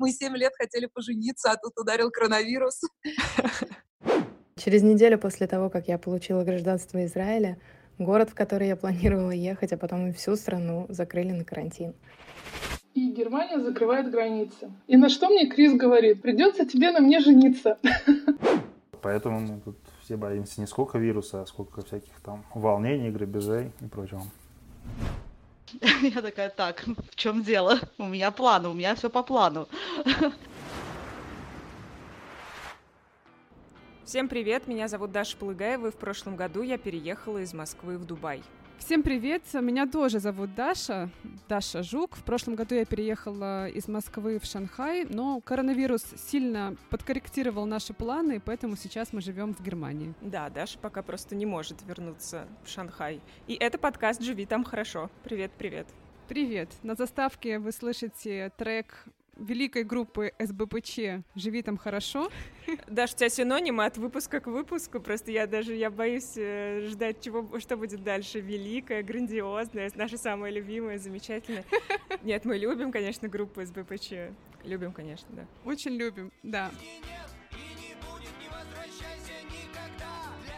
Мы семь лет хотели пожениться, а тут ударил коронавирус. Через неделю после того, как я получила гражданство Израиля, город, в который я планировала ехать, а потом и всю страну закрыли на карантин. И Германия закрывает границы. И на что мне Крис говорит? Придется тебе на мне жениться. Поэтому мы тут все боимся не сколько вируса, а сколько всяких там волнений, грабежей и прочего. Я такая, так, в чем дело? У меня план, у меня все по плану. Всем привет, меня зовут Даша Полыгаева, и в прошлом году я переехала из Москвы в Дубай. Всем привет, меня тоже зовут Даша, Даша Жук. В прошлом году я переехала из Москвы в Шанхай, но коронавирус сильно подкорректировал наши планы, поэтому сейчас мы живем в Германии. Да, Даша пока просто не может вернуться в Шанхай. И это подкаст «Живи там хорошо». Привет-привет. Привет! На заставке вы слышите трек великой группы СБПЧ «Живи там хорошо». Даш, у тебя синонимы от выпуска к выпуску, просто я даже, я боюсь э, ждать, чего, что будет дальше. Великая, грандиозная, наша самая любимая, замечательная. Нет, мы любим, конечно, группу СБПЧ. Любим, конечно, да. Очень любим, да.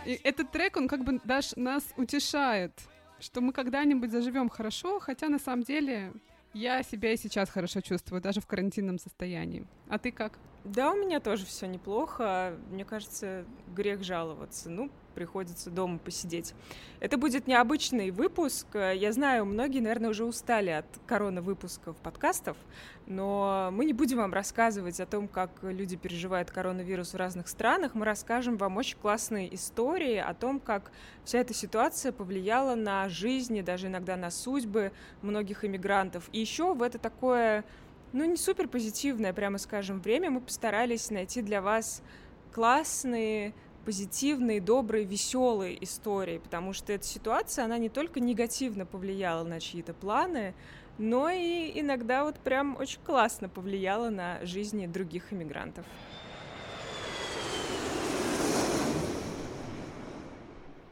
И этот трек, он как бы даже нас утешает, что мы когда-нибудь заживем хорошо, хотя на самом деле я себя и сейчас хорошо чувствую, даже в карантинном состоянии. А ты как? Да, у меня тоже все неплохо. Мне кажется, грех жаловаться. Ну, приходится дома посидеть. Это будет необычный выпуск. Я знаю, многие, наверное, уже устали от корона-выпусков подкастов, но мы не будем вам рассказывать о том, как люди переживают коронавирус в разных странах. Мы расскажем вам очень классные истории о том, как вся эта ситуация повлияла на жизнь и даже иногда на судьбы многих иммигрантов. И еще в это такое ну, не супер позитивное, прямо скажем, время мы постарались найти для вас классные, позитивные, добрые, веселые истории, потому что эта ситуация, она не только негативно повлияла на чьи-то планы, но и иногда вот прям очень классно повлияла на жизни других иммигрантов.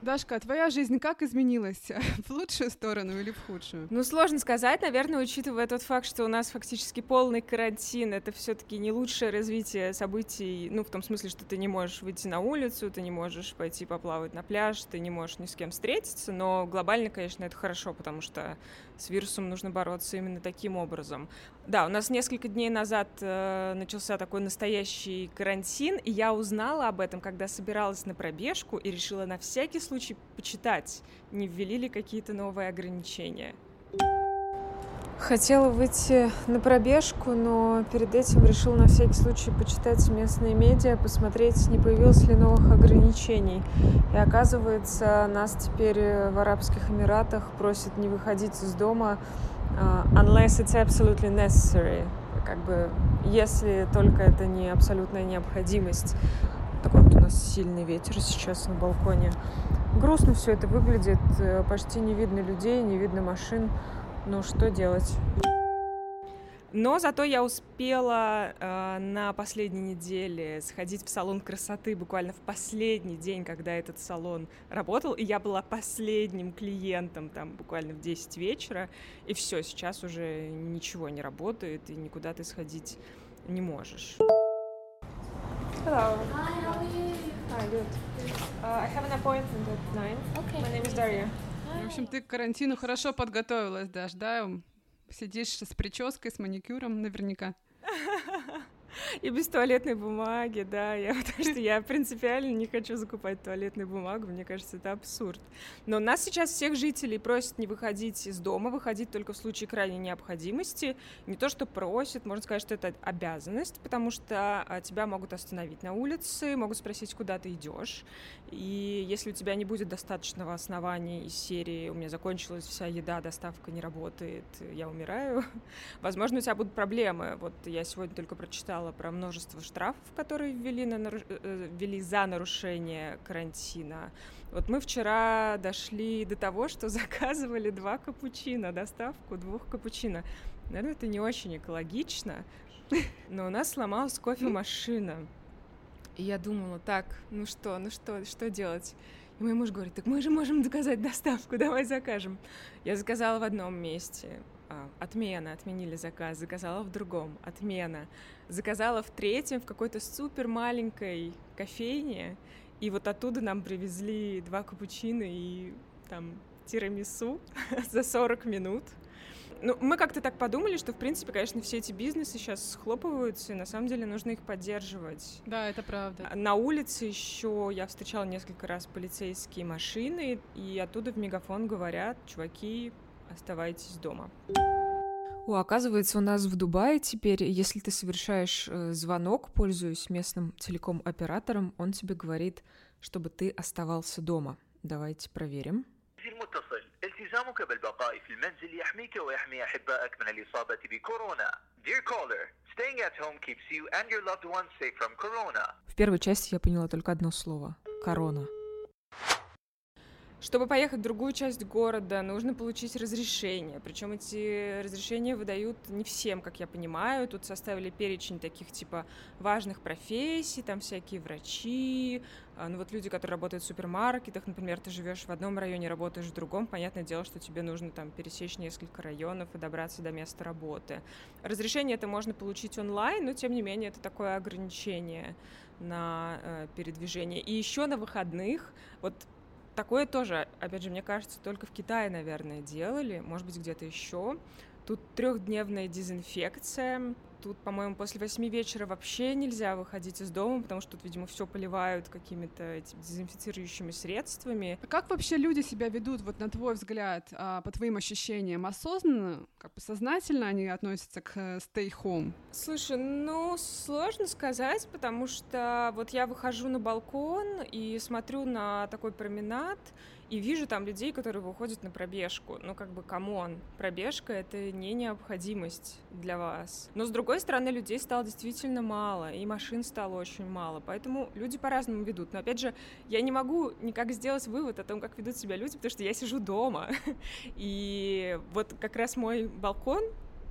Дашка, а твоя жизнь как изменилась? В лучшую сторону или в худшую? Ну, сложно сказать, наверное, учитывая тот факт, что у нас фактически полный карантин, это все таки не лучшее развитие событий, ну, в том смысле, что ты не можешь выйти на улицу, ты не можешь пойти поплавать на пляж, ты не можешь ни с кем встретиться, но глобально, конечно, это хорошо, потому что с вирусом нужно бороться именно таким образом. Да, у нас несколько дней назад э, начался такой настоящий карантин, и я узнала об этом, когда собиралась на пробежку и решила на всякий случай почитать, не ввели ли какие-то новые ограничения. Хотела выйти на пробежку, но перед этим решила на всякий случай почитать местные медиа, посмотреть, не появилось ли новых ограничений. И оказывается, нас теперь в Арабских Эмиратах просят не выходить из дома uh, unless it's absolutely necessary. Как бы, если только это не абсолютная необходимость. Такой вот у нас сильный ветер сейчас на балконе. Грустно все это выглядит, э, почти не видно людей, не видно машин. Ну, что делать? Но зато я успела э, на последней неделе сходить в салон красоты буквально в последний день, когда этот салон работал, и я была последним клиентом там буквально в 10 вечера, и все, сейчас уже ничего не работает, и никуда ты сходить не можешь. Hello. Hi, how are you? Hi, good. Uh, I have an appointment at 9. Okay. My name is Daria. В общем, ты к карантину хорошо подготовилась, Даш, да? Сидишь с прической, с маникюром наверняка. И без туалетной бумаги, да, я, потому что я принципиально не хочу закупать туалетную бумагу, мне кажется, это абсурд. Но нас сейчас всех жителей просят не выходить из дома, выходить только в случае крайней необходимости. Не то, что просят, можно сказать, что это обязанность, потому что а, тебя могут остановить на улице, могут спросить, куда ты идешь. И если у тебя не будет достаточного основания из серии «У меня закончилась вся еда, доставка не работает, я умираю», возможно, у тебя будут проблемы. Вот я сегодня только прочитала про множество штрафов, которые ввели, на, наруш... Э, э, ввели за нарушение карантина. Вот мы вчера дошли до того, что заказывали два капучино, доставку двух капучино. Наверное, это не очень экологично, но у нас сломалась кофемашина. И я думала, так, ну что, ну что, что делать? И мой муж говорит, так мы же можем заказать доставку, давай закажем. Я заказала в одном месте. А, отмена, отменили заказ, заказала в другом, отмена. Заказала в третьем, в какой-то супер маленькой кофейне, и вот оттуда нам привезли два капучино и там тирамису за 40 минут. Ну, мы как-то так подумали, что, в принципе, конечно, все эти бизнесы сейчас схлопываются, и на самом деле нужно их поддерживать. Да, это правда. На улице еще я встречала несколько раз полицейские машины, и оттуда в мегафон говорят, чуваки, оставайтесь дома. О, оказывается, у нас в Дубае теперь, если ты совершаешь э, звонок, пользуясь местным телеком-оператором, он тебе говорит, чтобы ты оставался дома. Давайте проверим. المتصل التزامك بالبقاء في المنزل يحميك ويحمي أحبائك من الإصابة بكورونا. Dear caller, staying at home keeps you and your loved ones safe from corona. В первой части я поняла только одно слово — корона. Чтобы поехать в другую часть города, нужно получить разрешение. Причем эти разрешения выдают не всем, как я понимаю. Тут составили перечень таких типа важных профессий, там всякие врачи, а, ну вот люди, которые работают в супермаркетах, например, ты живешь в одном районе, работаешь в другом, понятное дело, что тебе нужно там пересечь несколько районов и добраться до места работы. Разрешение это можно получить онлайн, но тем не менее это такое ограничение на э, передвижение. И еще на выходных, вот такое тоже, опять же, мне кажется, только в Китае, наверное, делали, может быть, где-то еще. Тут трехдневная дезинфекция, Тут, по-моему, после восьми вечера вообще нельзя выходить из дома, потому что тут, видимо, все поливают какими-то дезинфицирующими средствами. А как вообще люди себя ведут, вот на твой взгляд, а, по твоим ощущениям, осознанно, как бы сознательно они относятся к э, stay home? Слушай, ну, сложно сказать, потому что вот я выхожу на балкон и смотрю на такой променад, и вижу там людей, которые выходят на пробежку. Ну, как бы, come on, пробежка — это не необходимость для вас. Но, с другой стороны, людей стало действительно мало, и машин стало очень мало, поэтому люди по-разному ведут. Но, опять же, я не могу никак сделать вывод о том, как ведут себя люди, потому что я сижу дома. И вот как раз мой балкон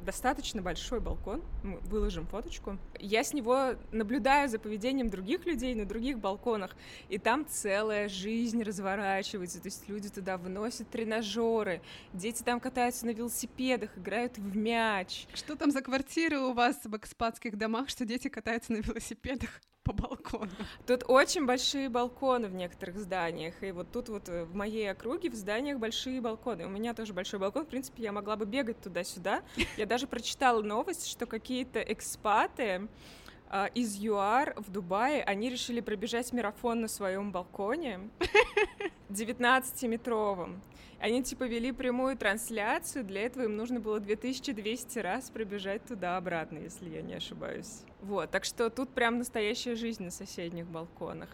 достаточно большой балкон, мы выложим фоточку. Я с него наблюдаю за поведением других людей на других балконах, и там целая жизнь разворачивается, то есть люди туда выносят тренажеры, дети там катаются на велосипедах, играют в мяч. Что там за квартиры у вас в экспатских домах, что дети катаются на велосипедах? По балкону. Тут очень большие балконы в некоторых зданиях, и вот тут вот э, в моей округе в зданиях большие балконы. У меня тоже большой балкон, в принципе, я могла бы бегать туда-сюда. Я даже прочитала новость, что какие-то экспаты а, из ЮАР в Дубае, они решили пробежать марафон на своем балконе 19-метровым. Они типа вели прямую трансляцию, для этого им нужно было 2200 раз пробежать туда-обратно, если я не ошибаюсь. Вот, так что тут прям настоящая жизнь на соседних балконах.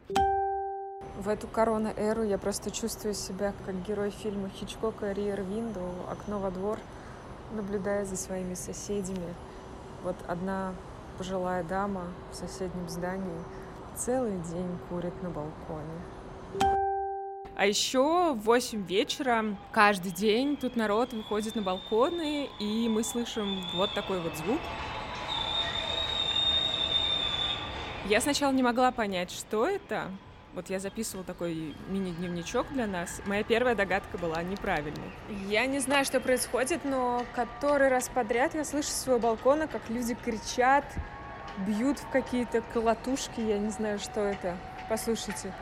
В эту корона-эру я просто чувствую себя как герой фильма Хичкока «Риер Винду», «Окно во двор», наблюдая за своими соседями. Вот одна пожилая дама в соседнем здании целый день курит на балконе. А еще в 8 вечера каждый день тут народ выходит на балконы, и мы слышим вот такой вот звук. Я сначала не могла понять, что это. Вот я записывала такой мини-дневничок для нас. Моя первая догадка была неправильной. Я не знаю, что происходит, но который раз подряд я слышу с своего балкона, как люди кричат, бьют в какие-то колотушки, я не знаю, что это. Послушайте.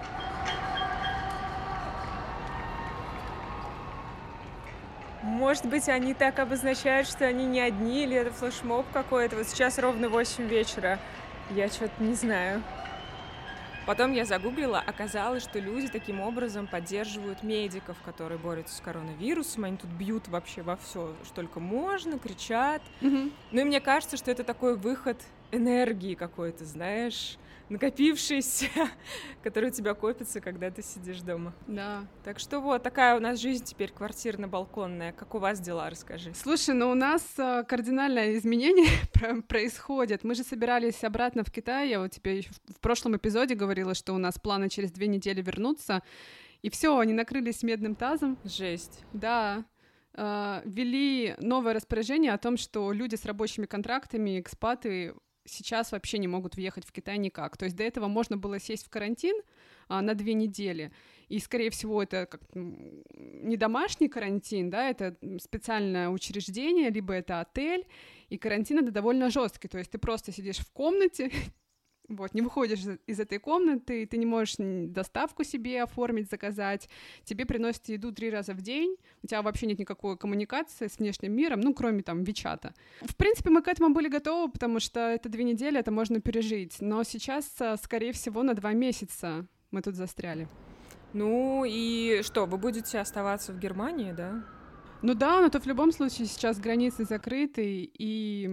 Может быть, они так обозначают, что они не одни, или это флешмоб какой-то. Вот сейчас ровно 8 вечера. Я что-то не знаю. Потом я загуглила, оказалось, что люди таким образом поддерживают медиков, которые борются с коронавирусом. Они тут бьют вообще во все, что только можно, кричат. Mm-hmm. Ну и мне кажется, что это такой выход энергии какой-то, знаешь, накопившийся, который у тебя копится, когда ты сидишь дома. Да. Так что вот такая у нас жизнь теперь квартирно-балконная. Как у вас дела, расскажи. Слушай, ну у нас э, кардинальное изменение происходит. Мы же собирались обратно в Китай. Я вот тебе в прошлом эпизоде говорила, что у нас планы через две недели вернуться. И все, они накрылись медным тазом. Жесть. Да. Э, ввели новое распоряжение о том, что люди с рабочими контрактами, экспаты сейчас вообще не могут въехать в Китай никак. То есть до этого можно было сесть в карантин а, на две недели, и, скорее всего, это как не домашний карантин, да, это специальное учреждение, либо это отель, и карантин это довольно жесткий, то есть ты просто сидишь в комнате, вот, не выходишь из этой комнаты, ты не можешь доставку себе оформить, заказать, тебе приносят еду три раза в день, у тебя вообще нет никакой коммуникации с внешним миром, ну, кроме там Вичата. В принципе, мы к этому были готовы, потому что это две недели, это можно пережить, но сейчас, э, скорее всего, на два месяца мы тут застряли. Ну и что, вы будете оставаться в Германии, да? Ну да, но то в любом случае сейчас границы закрыты, и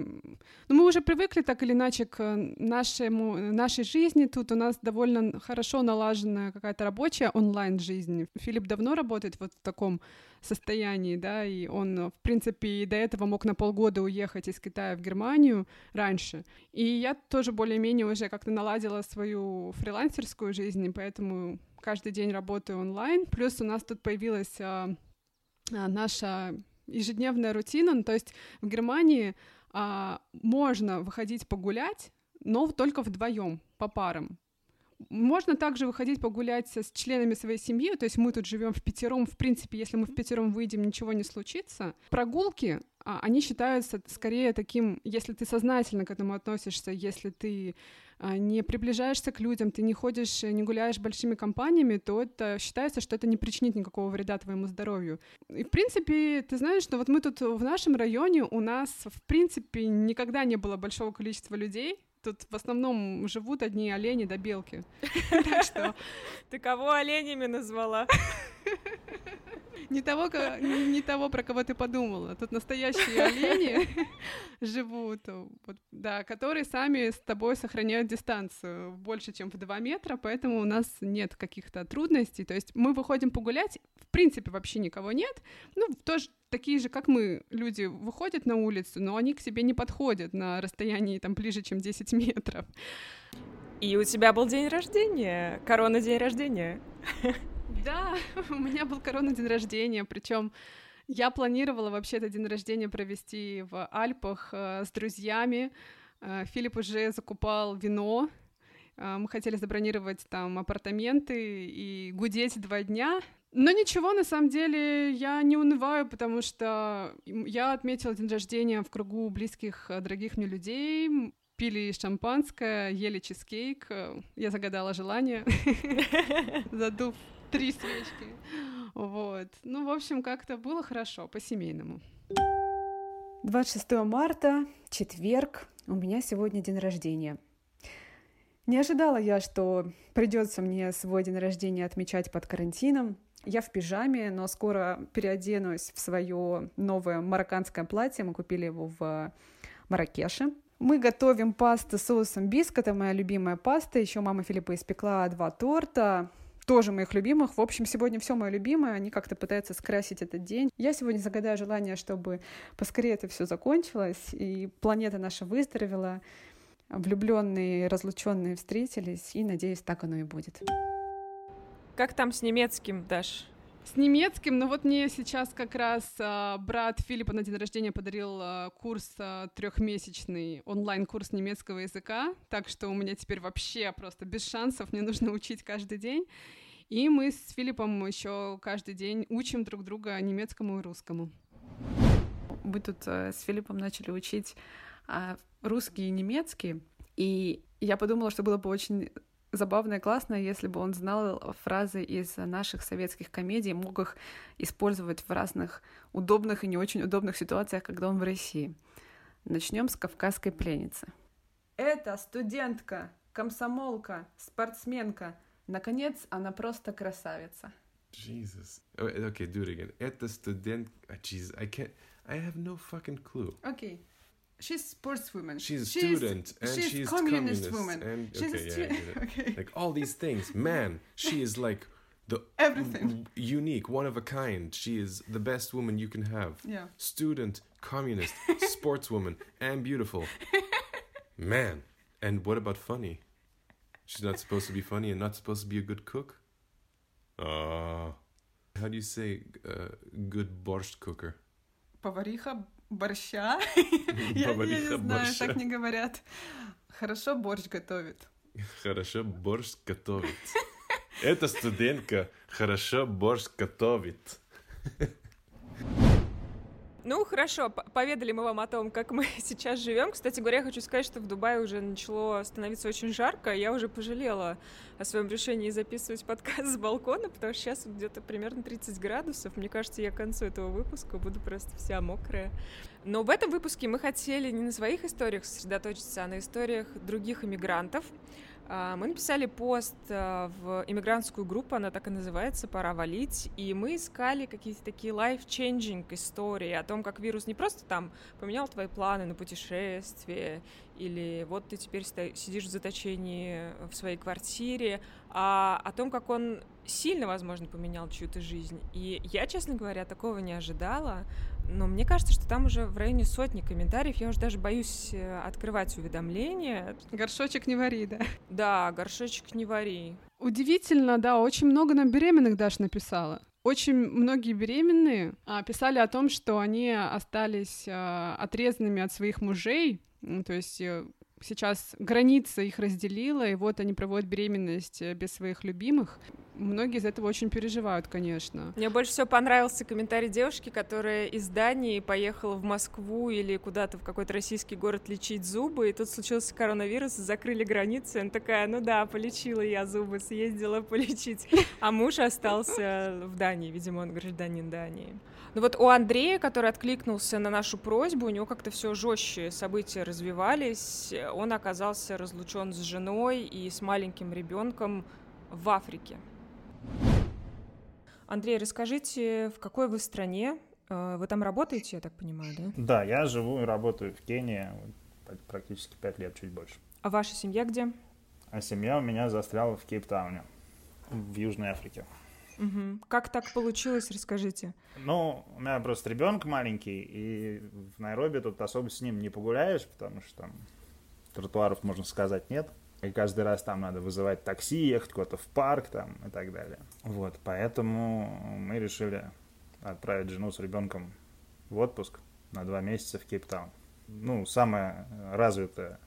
ну, мы уже привыкли так или иначе к нашему, нашей жизни. Тут у нас довольно хорошо налаженная какая-то рабочая онлайн-жизнь. Филипп давно работает вот в таком состоянии, да, и он, в принципе, до этого мог на полгода уехать из Китая в Германию раньше. И я тоже более-менее уже как-то наладила свою фрилансерскую жизнь, и поэтому каждый день работаю онлайн. Плюс у нас тут появилась а, наша ежедневная рутина. Ну, то есть в Германии а, можно выходить погулять, но только вдвоем, по парам. Можно также выходить погулять с членами своей семьи, то есть мы тут живем в пятером, в принципе, если мы в пятером выйдем, ничего не случится. Прогулки, а, они считаются скорее таким, если ты сознательно к этому относишься, если ты а, не приближаешься к людям, ты не ходишь, не гуляешь большими компаниями, то это считается, что это не причинит никакого вреда твоему здоровью. И, в принципе, ты знаешь, что вот мы тут в нашем районе, у нас, в принципе, никогда не было большого количества людей, Тут в основном живут одни олени да белки. Так что... Ты кого оленями назвала? Не того, не того, про кого ты подумала. Тут настоящие олени живут, вот, да, которые сами с тобой сохраняют дистанцию больше, чем в 2 метра, поэтому у нас нет каких-то трудностей. То есть мы выходим погулять, в принципе, вообще никого нет. Ну, тоже такие же, как мы, люди выходят на улицу, но они к себе не подходят на расстоянии там ближе, чем 10 метров. И у тебя был день рождения, корона день рождения. Да, у меня был корона день рождения, причем я планировала вообще этот день рождения провести в Альпах э, с друзьями. Э, Филипп уже закупал вино, э, мы хотели забронировать там апартаменты и гудеть два дня, но ничего, на самом деле, я не унываю, потому что я отметила день рождения в кругу близких, э, дорогих мне людей, пили шампанское, ели чизкейк, э, я загадала желание, задув три свечки. Вот. Ну, в общем, как-то было хорошо, по-семейному. 26 марта, четверг, у меня сегодня день рождения. Не ожидала я, что придется мне свой день рождения отмечать под карантином, я в пижаме, но скоро переоденусь в свое новое марокканское платье. Мы купили его в Маракеше. Мы готовим пасту с соусом биск, это моя любимая паста. Еще мама Филиппа испекла два торта, тоже моих любимых. В общем, сегодня все мое любимое. Они как-то пытаются скрасить этот день. Я сегодня загадаю желание, чтобы поскорее это все закончилось, и планета наша выздоровела, влюбленные, разлученные встретились, и надеюсь, так оно и будет. Как там с немецким, Даш? С немецким, ну вот мне сейчас как раз э, брат Филиппа на день рождения подарил э, курс э, трехмесячный онлайн-курс немецкого языка, так что у меня теперь вообще просто без шансов, мне нужно учить каждый день. И мы с Филиппом еще каждый день учим друг друга немецкому и русскому. Мы тут э, с Филиппом начали учить русский и немецкий, и я подумала, что было бы очень забавно и классно, если бы он знал фразы из наших советских комедий, мог их использовать в разных удобных и не очень удобных ситуациях, когда он в России. Начнем с «Кавказской пленницы». Это студентка, комсомолка, спортсменка. Наконец, она просто красавица. Jesus. Okay, do it again. Это студент... Jesus, I can't... I have no fucking clue. Okay. she's sportswoman. She's a student and she's, she's communist, communist woman. And she's okay, stu- yeah, okay. like all these things. Man, she is like the everything unique, one of a kind. She is the best woman you can have. Yeah. Student, communist, sportswoman, and beautiful. Man, and what about funny? She's not supposed to be funny and not supposed to be a good cook. Uh, how do you say uh, good borscht cooker? Повариха борща. я, не знаю, так не говорят. Хорошо борщ готовит. Хорошо борщ готовит. Эта студентка хорошо борщ готовит. Ну, хорошо, поведали мы вам о том, как мы сейчас живем. Кстати говоря, я хочу сказать, что в Дубае уже начало становиться очень жарко. Я уже пожалела о своем решении записывать подкаст с балкона, потому что сейчас где-то примерно 30 градусов. Мне кажется, я к концу этого выпуска буду просто вся мокрая. Но в этом выпуске мы хотели не на своих историях сосредоточиться, а на историях других иммигрантов. А, мы написали пост а, в иммигрантскую группу, она так и называется «Пора валить», и мы искали какие-то такие life-changing истории о том, как вирус не просто там поменял твои планы на путешествие, или вот ты теперь сидишь в заточении в своей квартире, а о том, как он сильно, возможно, поменял чью-то жизнь. И я, честно говоря, такого не ожидала, но мне кажется, что там уже в районе сотни комментариев. Я уже даже боюсь э, открывать уведомления. Горшочек не вари, да? Да, горшочек не вари. Удивительно, да, очень много нам беременных даже написала. Очень многие беременные а, писали о том, что они остались а, отрезанными от своих мужей, то есть э, сейчас граница их разделила, и вот они проводят беременность э, без своих любимых. Многие из этого очень переживают, конечно. Мне больше всего понравился комментарий девушки, которая из Дании поехала в Москву или куда-то в какой-то российский город лечить зубы, и тут случился коронавирус, закрыли границы, она такая, ну да, полечила я зубы, съездила полечить. А муж остался в Дании, видимо, он гражданин Дании. Ну вот у Андрея, который откликнулся на нашу просьбу, у него как-то все жестче события развивались. Он оказался разлучен с женой и с маленьким ребенком в Африке. Андрей, расскажите, в какой вы стране? Э, вы там работаете, я так понимаю, да? Да, я живу и работаю в Кении практически пять лет, чуть больше. А ваша семья где? А семья у меня застряла в Кейптауне, в Южной Африке. Угу. Как так получилось, расскажите. Ну, у меня просто ребенок маленький, и в Найроби тут особо с ним не погуляешь, потому что там тротуаров, можно сказать, нет. И каждый раз там надо вызывать такси, ехать куда-то в парк там и так далее. Вот, поэтому мы решили отправить жену с ребенком в отпуск на два месяца в Кейптаун. Ну, самая развитая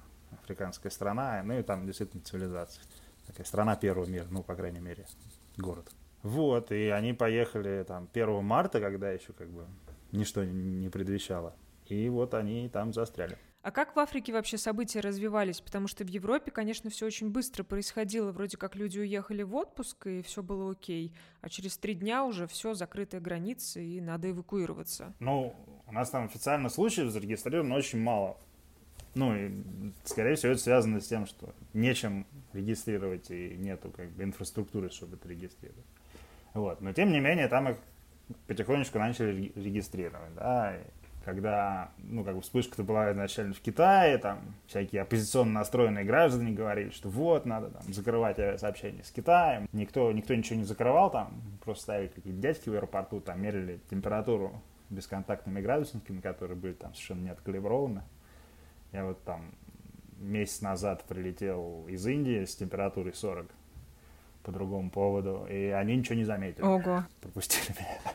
африканская страна, ну и там действительно цивилизация. Такая страна первого мира, ну, по крайней мере, город. Вот, и они поехали там 1 марта, когда еще как бы ничто не предвещало. И вот они там застряли. А как в Африке вообще события развивались? Потому что в Европе, конечно, все очень быстро происходило. Вроде как люди уехали в отпуск, и все было окей. А через три дня уже все, закрытые границы, и надо эвакуироваться. Ну, у нас там официально случаев зарегистрировано очень мало. Ну, и, скорее всего, это связано с тем, что нечем регистрировать, и нету как бы инфраструктуры, чтобы это регистрировать. Вот. Но тем не менее, там их потихонечку начали регистрировать. Да? Когда ну, как бы вспышка-то была изначально в Китае, там всякие оппозиционно настроенные граждане говорили, что вот, надо там закрывать сообщения с Китаем. Никто, никто ничего не закрывал там, просто ставили какие-то дядьки в аэропорту, там мерили температуру бесконтактными градусниками, которые были там совершенно не откалиброваны. Я вот там месяц назад прилетел из Индии с температурой 40 по другому поводу, и они ничего не заметили. Ого. Пропустили меня.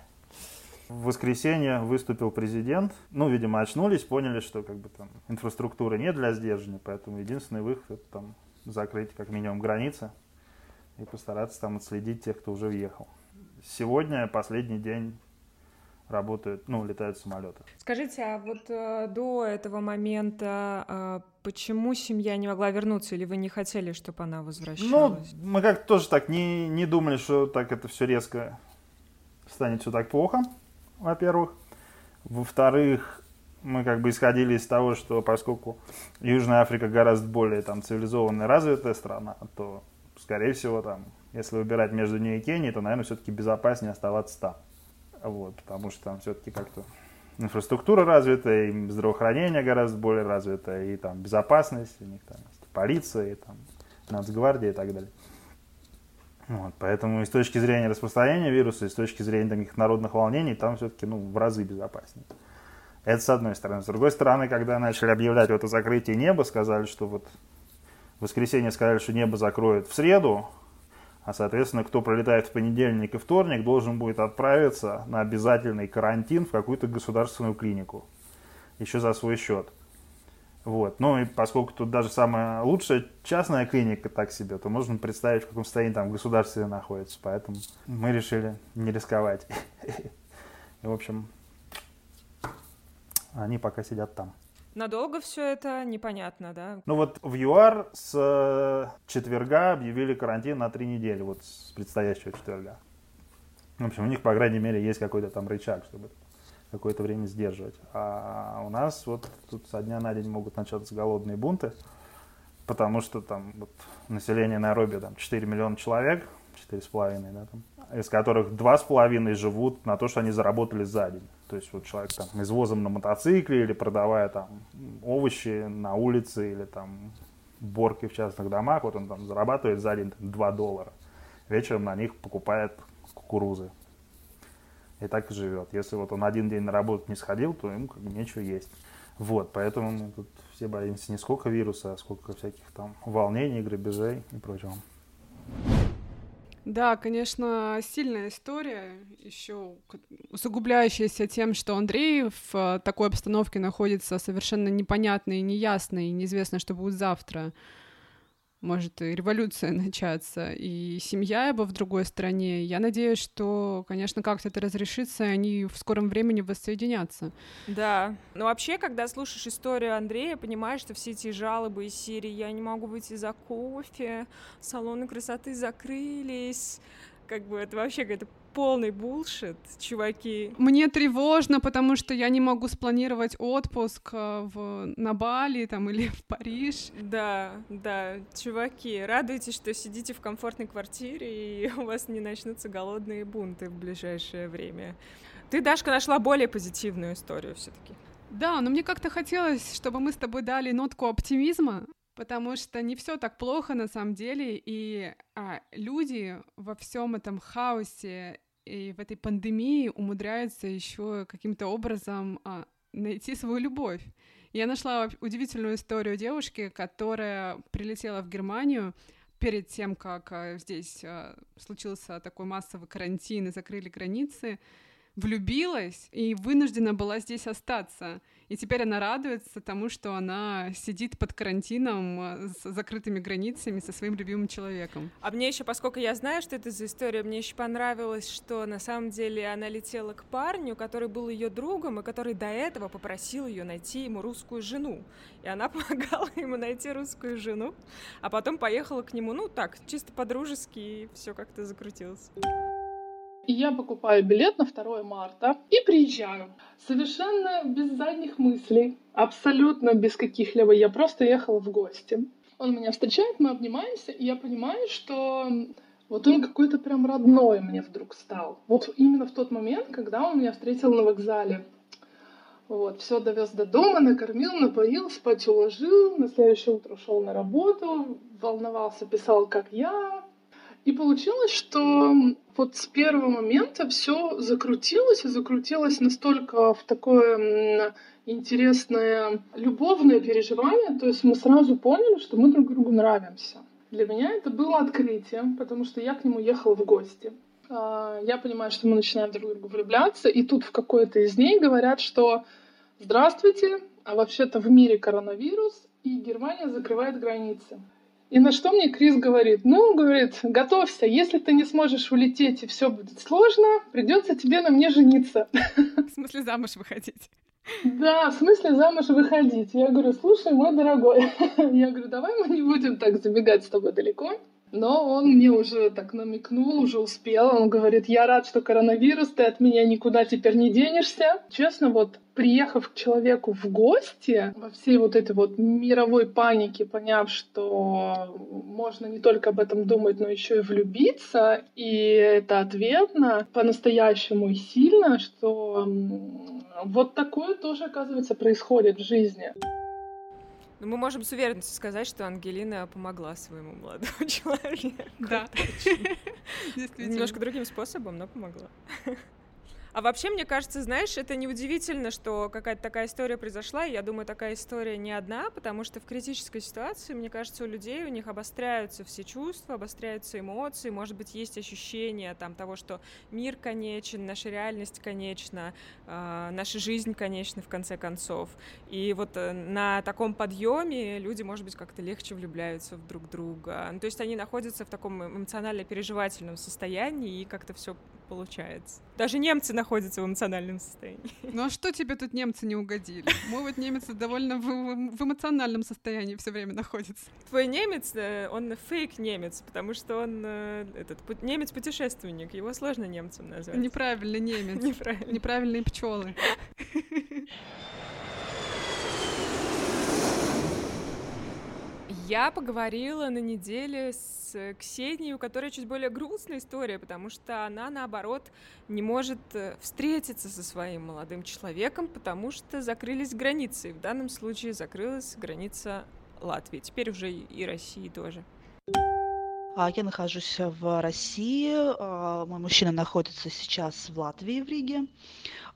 В воскресенье выступил президент. Ну, видимо, очнулись, поняли, что как бы там инфраструктуры нет для сдерживания, поэтому единственный выход это там закрыть как минимум границы и постараться там отследить тех, кто уже въехал. Сегодня последний день работают, ну, летают самолеты. Скажите, а вот э, до этого момента э, почему семья не могла вернуться, или вы не хотели, чтобы она возвращалась? Ну, мы как-то тоже так не, не думали, что так это все резко станет все так плохо, во-первых. Во-вторых, мы как бы исходили из того, что поскольку Южная Африка гораздо более там цивилизованная, развитая страна, то, скорее всего, там, если выбирать между ней и Кенией, то, наверное, все-таки безопаснее оставаться там. Вот, потому что там все-таки как-то инфраструктура развитая, и здравоохранение гораздо более развитое, и там безопасность, у них там полиция, и там нацгвардия и так далее. Вот, поэтому и с точки зрения распространения вируса, и с точки зрения таких народных волнений, там все-таки ну, в разы безопаснее. Это с одной стороны. С другой стороны, когда начали объявлять вот о закрытии неба, сказали, что вот в воскресенье сказали, что небо закроют в среду, а, соответственно, кто пролетает в понедельник и вторник, должен будет отправиться на обязательный карантин в какую-то государственную клинику. Еще за свой счет. Вот. Ну и поскольку тут даже самая лучшая частная клиника так себе, то можно представить, в каком состоянии там государство находится. Поэтому мы решили не рисковать. И, в общем, они пока сидят там. Надолго все это непонятно, да? Ну вот в ЮАР с э, четверга объявили карантин на три недели, вот с предстоящего четверга. В общем, у них, по крайней мере, есть какой-то там рычаг, чтобы какое-то время сдерживать. А у нас вот тут со дня на день могут начаться голодные бунты, потому что там вот, население Найроби там 4 миллиона человек, 4,5, да, там, из которых 2,5 живут на то, что они заработали за день. То есть вот человек там извозом на мотоцикле или продавая там овощи на улице или там борки в частных домах, вот он там зарабатывает за день 2 доллара. Вечером на них покупает кукурузы. И так и живет. Если вот он один день на работу не сходил, то ему как бы нечего есть. Вот, поэтому мы тут все боимся не сколько вируса, а сколько всяких там волнений, грабежей и прочего. Да, конечно, сильная история, еще усугубляющаяся тем, что Андрей в э, такой обстановке находится совершенно непонятной, неясной, неизвестно, что будет завтра может революция начаться, и семья его в другой стране. Я надеюсь, что, конечно, как-то это разрешится, и они в скором времени воссоединятся. Да. Но вообще, когда слушаешь историю Андрея, понимаешь, что все эти жалобы из Сирии «я не могу выйти за кофе», «салоны красоты закрылись», как бы это вообще какая-то полный булшит, чуваки. Мне тревожно, потому что я не могу спланировать отпуск э, в, на Бали там или в Париж. Да, да, чуваки, радуйтесь, что сидите в комфортной квартире и у вас не начнутся голодные бунты в ближайшее время. Ты, Дашка, нашла более позитивную историю все-таки. Да, но мне как-то хотелось, чтобы мы с тобой дали нотку оптимизма, потому что не все так плохо на самом деле, и а, люди во всем этом хаосе и в этой пандемии умудряются еще каким-то образом а, найти свою любовь. Я нашла удивительную историю девушки, которая прилетела в Германию перед тем, как а, здесь а, случился такой массовый карантин и закрыли границы, влюбилась и вынуждена была здесь остаться. И теперь она радуется тому, что она сидит под карантином э, с закрытыми границами со своим любимым человеком. А мне еще, поскольку я знаю, что это за история, мне еще понравилось, что на самом деле она летела к парню, который был ее другом, и который до этого попросил ее найти ему русскую жену. И она помогала ему найти русскую жену, а потом поехала к нему, ну так, чисто по-дружески, и все как-то закрутилось. Я покупаю билет на 2 марта и приезжаю. Совершенно без задних мыслей, абсолютно без каких-либо. Я просто ехала в гости. Он меня встречает, мы обнимаемся, и я понимаю, что вот он какой-то прям родной мне вдруг стал. Вот именно в тот момент, когда он меня встретил на вокзале. Вот, все довез до дома, накормил, напоил, спать уложил, на следующее утро ушел на работу, волновался, писал, как я, и получилось, что вот с первого момента все закрутилось, и закрутилось настолько в такое интересное любовное переживание, то есть мы сразу поняли, что мы друг другу нравимся. Для меня это было открытием, потому что я к нему ехала в гости. А, я понимаю, что мы начинаем друг другу влюбляться, и тут в какой-то из дней говорят, что «Здравствуйте, а вообще-то в мире коронавирус, и Германия закрывает границы». И на что мне Крис говорит? Ну, говорит, готовься, если ты не сможешь улететь и все будет сложно, придется тебе на мне жениться. В смысле замуж выходить? Да, в смысле замуж выходить. Я говорю, слушай, мой дорогой, я говорю, давай мы не будем так забегать с тобой далеко. Но он мне уже так намекнул, уже успел. Он говорит, я рад, что коронавирус, ты от меня никуда теперь не денешься. Честно, вот приехав к человеку в гости, во всей вот этой вот мировой панике, поняв, что можно не только об этом думать, но еще и влюбиться, и это ответно, по-настоящему и сильно, что вот такое тоже, оказывается, происходит в жизни. Но мы можем с уверенностью сказать, что Ангелина помогла своему молодому человеку. Да. Немножко другим способом, но помогла. А вообще, мне кажется, знаешь, это неудивительно, что какая-то такая история произошла, и я думаю, такая история не одна, потому что в критической ситуации, мне кажется, у людей, у них обостряются все чувства, обостряются эмоции, может быть, есть ощущение там того, что мир конечен, наша реальность конечна, э, наша жизнь конечна в конце концов. И вот э, на таком подъеме люди, может быть, как-то легче влюбляются в друг друга. Ну, то есть они находятся в таком эмоционально-переживательном состоянии, и как-то все получается. Даже немцы находятся в эмоциональном состоянии. Ну а что тебе тут немцы не угодили? Мой вот немец довольно в, в эмоциональном состоянии все время находится. Твой немец, э, он фейк немец, потому что он э, этот немец-путешественник, его сложно немцем назвать. Неправильный немец. Неправильные пчелы. Я поговорила на неделе с Ксенией, у которой чуть более грустная история, потому что она, наоборот, не может э, встретиться со своим молодым человеком, потому что закрылись границы. И в данном случае закрылась граница Латвии, теперь уже и России тоже. А, я нахожусь в России, а, мой мужчина находится сейчас в Латвии, в Риге.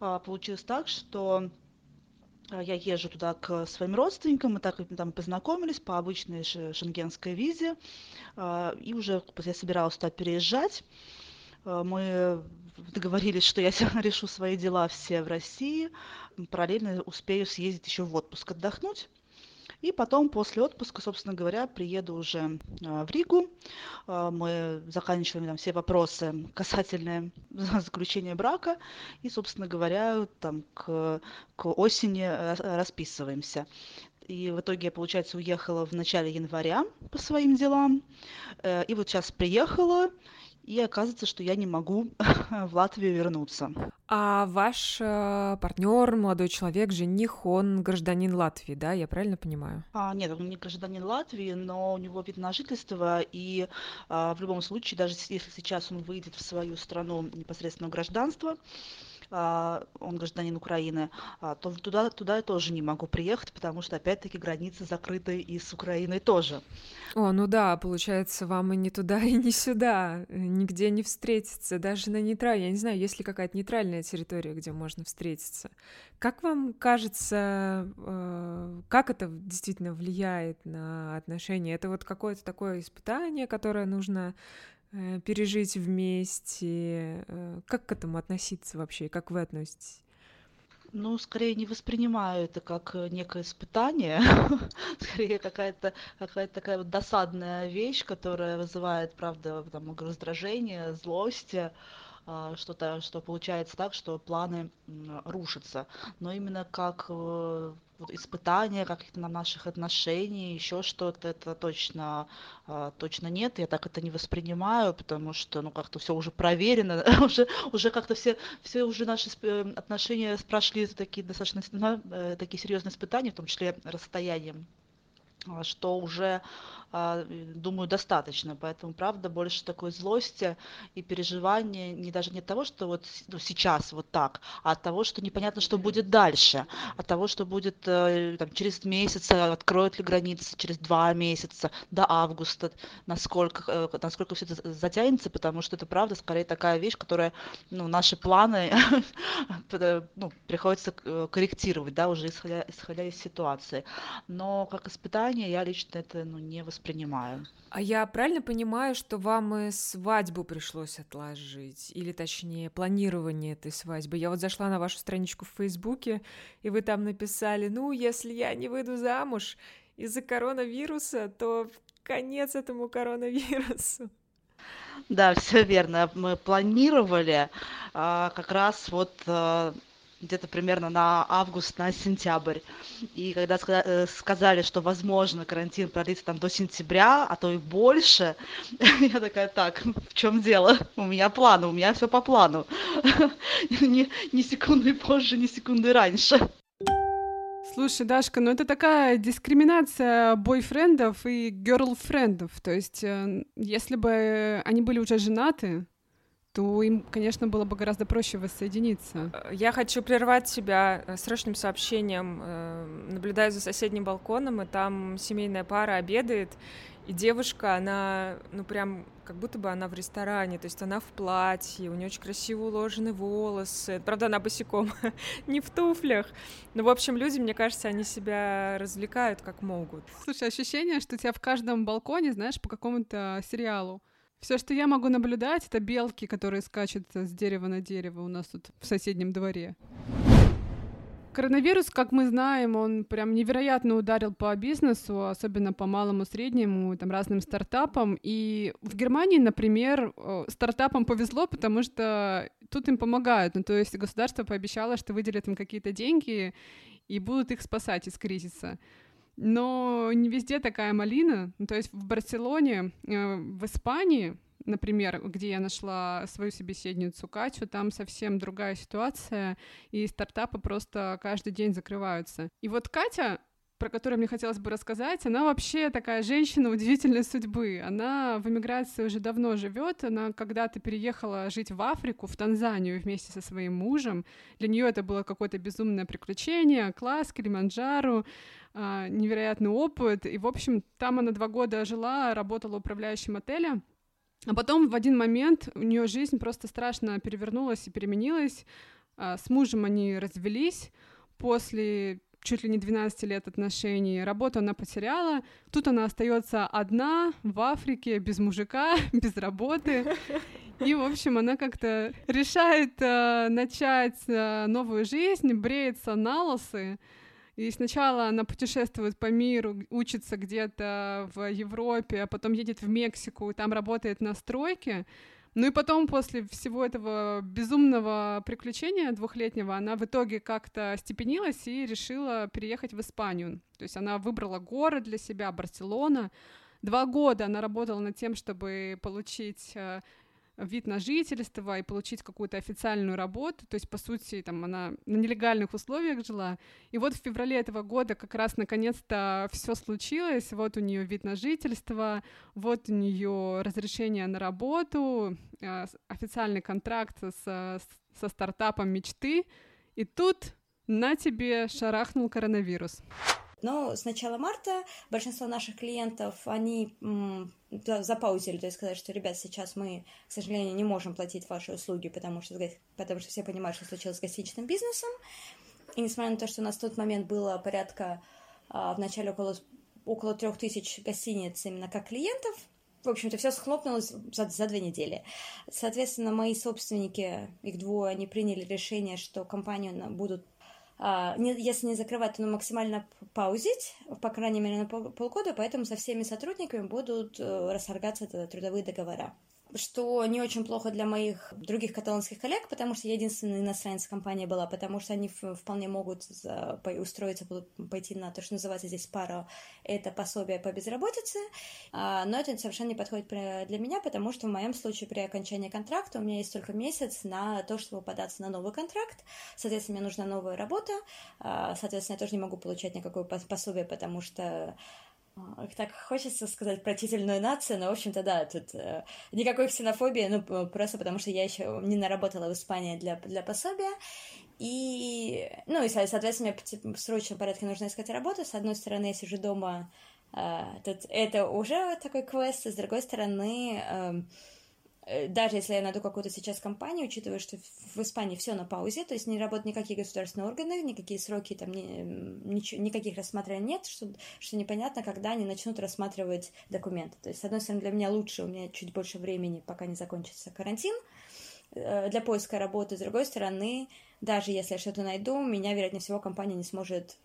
А, получилось так, что я езжу туда к своим родственникам, мы так там познакомились по обычной шенгенской визе, а, и уже я собиралась туда переезжать. А, мы договорились, что я решу свои дела все в России, параллельно успею съездить еще в отпуск отдохнуть. И потом после отпуска, собственно говоря, приеду уже в Ригу. Мы заканчиваем там все вопросы касательные заключения брака. И, собственно говоря, там к, к осени расписываемся. И в итоге получается, уехала в начале января по своим делам. Э, и вот сейчас приехала, и оказывается, что я не могу в Латвию вернуться. А ваш э, партнер, молодой человек, жених, он гражданин Латвии, да? Я правильно понимаю? А, нет, он не гражданин Латвии, но у него вид на жительство, и а, в любом случае, даже если сейчас он выйдет в свою страну непосредственно гражданство, он гражданин Украины, а, то туда, туда я тоже не могу приехать, потому что, опять-таки, границы закрыты и с Украиной тоже. О, ну да, получается, вам и не туда, и не сюда, э, нигде не встретиться, даже на нейтральной, я не знаю, есть ли какая-то нейтральная территория, где можно встретиться. Как вам кажется, э, как это действительно влияет на отношения? Это вот какое-то такое испытание, которое нужно пережить вместе? Э, как к этому относиться вообще? Как вы относитесь? Ну, скорее не воспринимаю это как э, некое испытание, скорее какая-то какая такая вот досадная вещь, которая вызывает, правда, там, раздражение, злость, а, что-то, что получается так, что планы рушатся. Но именно как вот испытания каких-то на наших отношений, еще что-то, это точно, а, точно нет. Я так это не воспринимаю, потому что, ну, как-то все уже проверено, уже, уже как-то все, все уже наши э, отношения прошли такие достаточно, э, такие серьезные испытания, в том числе расстоянием а, что уже думаю, достаточно. Поэтому, правда, больше такой злости и переживания не даже не от того, что вот ну, сейчас вот так, а от того, что непонятно, что будет дальше, от того, что будет э, там, через месяц, откроют ли границы, через два месяца, до августа, насколько, э, насколько все это затянется, потому что это, правда, скорее такая вещь, которая, ну, наши планы ну, приходится э, корректировать, да, уже исходя, исходя из ситуации. Но как испытание я лично это ну, не воспринимаю воспринимаю. А я правильно понимаю, что вам и свадьбу пришлось отложить? Или, точнее, планирование этой свадьбы? Я вот зашла на вашу страничку в Фейсбуке, и вы там написали, ну, если я не выйду замуж из-за коронавируса, то конец этому коронавирусу. Да, все верно. Мы планировали а, как раз вот а, где-то примерно на август, на сентябрь. И когда э, сказали, что, возможно, карантин продлится там до сентября, а то и больше, я такая, так, в чем дело? У меня планы, у меня все по плану. ни, ни секунды позже, ни секунды раньше. Слушай, Дашка, ну это такая дискриминация бойфрендов и герлфрендов. То есть, э, если бы они были уже женаты, то им, конечно, было бы гораздо проще воссоединиться. Я хочу прервать себя э, срочным сообщением. Э, наблюдаю за соседним балконом, и там семейная пара обедает, И девушка, она, ну прям, как будто бы она в ресторане, то есть она в платье, у нее очень красиво уложены волосы. Правда, она босиком, не в туфлях. Но, в общем, люди, мне кажется, они себя развлекают как могут. Слушай, ощущение, что тебя в каждом балконе, знаешь, по какому-то сериалу. Все, что я могу наблюдать, это белки, которые скачут с дерева на дерево у нас тут в соседнем дворе. Коронавирус, как мы знаем, он прям невероятно ударил по бизнесу, особенно по малому, среднему, там, разным стартапам. И в Германии, например, э, стартапам повезло, потому что тут им помогают. Ну, то есть государство пообещало, что выделят им какие-то деньги и будут их спасать из кризиса. Но не везде такая малина. Ну, то есть в Барселоне, э, в Испании например, где я нашла свою собеседницу Катю, там совсем другая ситуация, и стартапы просто каждый день закрываются. И вот Катя про которую мне хотелось бы рассказать, она вообще такая женщина удивительной судьбы. Она в эмиграции уже давно живет. Она когда-то переехала жить в Африку, в Танзанию вместе со своим мужем. Для нее это было какое-то безумное приключение, класс, Килиманджару, а, невероятный опыт. И, в общем, там она два года жила, работала управляющим отеля. А потом в один момент у нее жизнь просто страшно перевернулась и переменилась. А, с мужем они развелись после чуть ли не 12 лет отношений. Работу она потеряла. Тут она остается одна в Африке, без мужика, без работы. И, в общем, она как-то решает э, начать э, новую жизнь, бреется на лосы. И сначала она путешествует по миру, учится где-то в Европе, а потом едет в Мексику, там работает на стройке. Ну и потом, после всего этого безумного приключения двухлетнего, она в итоге как-то степенилась и решила переехать в Испанию. То есть она выбрала город для себя, Барселона. Два года она работала над тем, чтобы получить э, вид на жительство и получить какую-то официальную работу. То есть, по сути, там она на нелегальных условиях жила. И вот в феврале этого года как раз наконец-то все случилось. Вот у нее вид на жительство, вот у нее разрешение на работу, э, официальный контракт со, со стартапом мечты. И тут на тебе шарахнул коронавирус. Но с начала марта большинство наших клиентов, они запаузили, то есть сказать, что, ребят, сейчас мы, к сожалению, не можем платить ваши услуги, потому что, потому что все понимают, что случилось с гостиничным бизнесом. И несмотря на то, что у нас в тот момент было порядка а, в начале около, около трех тысяч гостиниц именно как клиентов, в общем-то, все схлопнулось за, за две недели. Соответственно, мои собственники, их двое, они приняли решение, что компанию будут а, если не закрывать, то максимально паузить, по крайней мере, на полгода, поэтому со всеми сотрудниками будут э, расторгаться трудовые договора что не очень плохо для моих других каталонских коллег, потому что я единственная иностранец компания была, потому что они вполне могут устроиться, пойти на то, что называется здесь пара, это пособие по безработице, а, но это совершенно не подходит для меня, потому что в моем случае при окончании контракта у меня есть только месяц на то, чтобы податься на новый контракт, соответственно, мне нужна новая работа, а, соответственно, я тоже не могу получать никакое пособие, потому что так хочется сказать про титульную нацию, но, в общем-то, да, тут э, никакой ксенофобии, ну, просто потому что я еще не наработала в Испании для, для пособия. И, ну, и, соответственно, мне в срочном порядке нужно искать работу. С одной стороны, я сижу дома, э, тут это уже такой квест, с другой стороны, Э, даже если я найду какую-то сейчас компанию, учитывая, что в Испании все на паузе, то есть не работают никакие государственные органы, никакие сроки, там ни, ничего, никаких рассматриваний нет, что, что непонятно, когда они начнут рассматривать документы. То есть, с одной стороны, для меня лучше, у меня чуть больше времени, пока не закончится карантин, э, для поиска работы. С другой стороны, даже если я что-то найду, меня, вероятнее всего, компания не сможет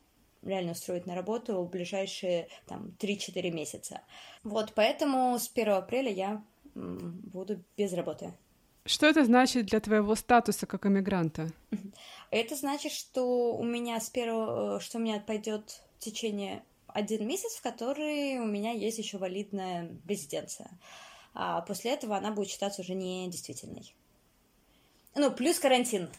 реально устроить на работу в ближайшие там 3-4 месяца. Вот, поэтому с 1 апреля я буду без работы. Что это значит для твоего статуса как иммигранта? Это значит, что у меня с первого, что у меня пойдет в течение один месяц, в который у меня есть еще валидная резиденция. А после этого она будет считаться уже недействительной. Ну, плюс карантин.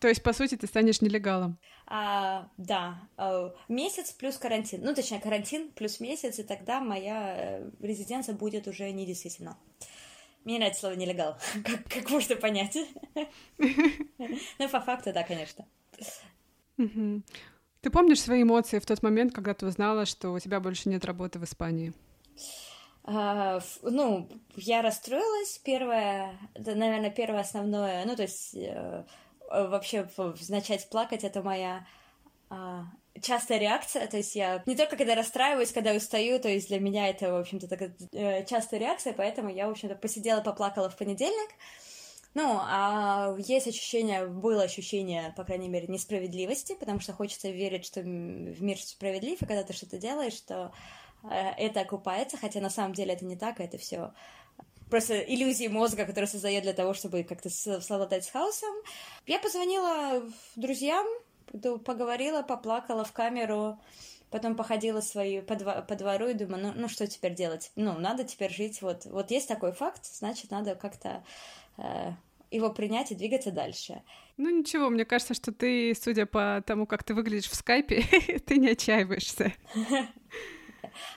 То есть, по сути, ты станешь нелегалом? А, да, а, месяц плюс карантин. Ну, точнее, карантин плюс месяц, и тогда моя э, резиденция будет уже недействительна. Мне нравится слово нелегал, как, как можно понять. Ну, по факту, да, конечно. Ты помнишь свои эмоции в тот момент, когда ты узнала, что у тебя больше нет работы в Испании? А, ну, я расстроилась. Первое, наверное, первое основное, ну, то есть э, вообще начать плакать, это моя а, частая реакция, то есть я не только когда расстраиваюсь, когда устаю, то есть для меня это, в общем-то, такая э, частая реакция, поэтому я, в общем-то, посидела, поплакала в понедельник. Ну, а есть ощущение, было ощущение, по крайней мере, несправедливости, потому что хочется верить, что в мир справедлив, и когда ты что-то делаешь, что э, это окупается, хотя на самом деле это не так, это все просто иллюзии мозга, которые создает для того, чтобы как-то совладать с хаосом. Я позвонила друзьям, поговорила, поплакала в камеру, потом походила свою по, дво, по двору и думаю, ну, ну что теперь делать? Ну, надо теперь жить, вот, вот есть такой факт, значит, надо как-то э, его принять и двигаться дальше. Ну ничего, мне кажется, что ты, судя по тому, как ты выглядишь в скайпе, ты не отчаиваешься.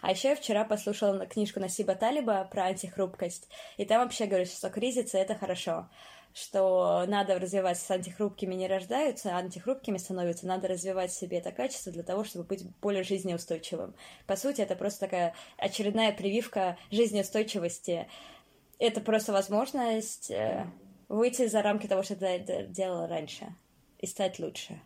А еще я вчера послушала книжку Насиба Талиба про антихрупкость, и там вообще говорится, что кризисы — это хорошо что надо развивать с антихрупкими не рождаются, а антихрупкими становятся, надо развивать в себе это качество для того, чтобы быть более жизнеустойчивым. По сути, это просто такая очередная прививка жизнеустойчивости. Это просто возможность э, выйти за рамки того, что ты делала раньше, и стать лучше.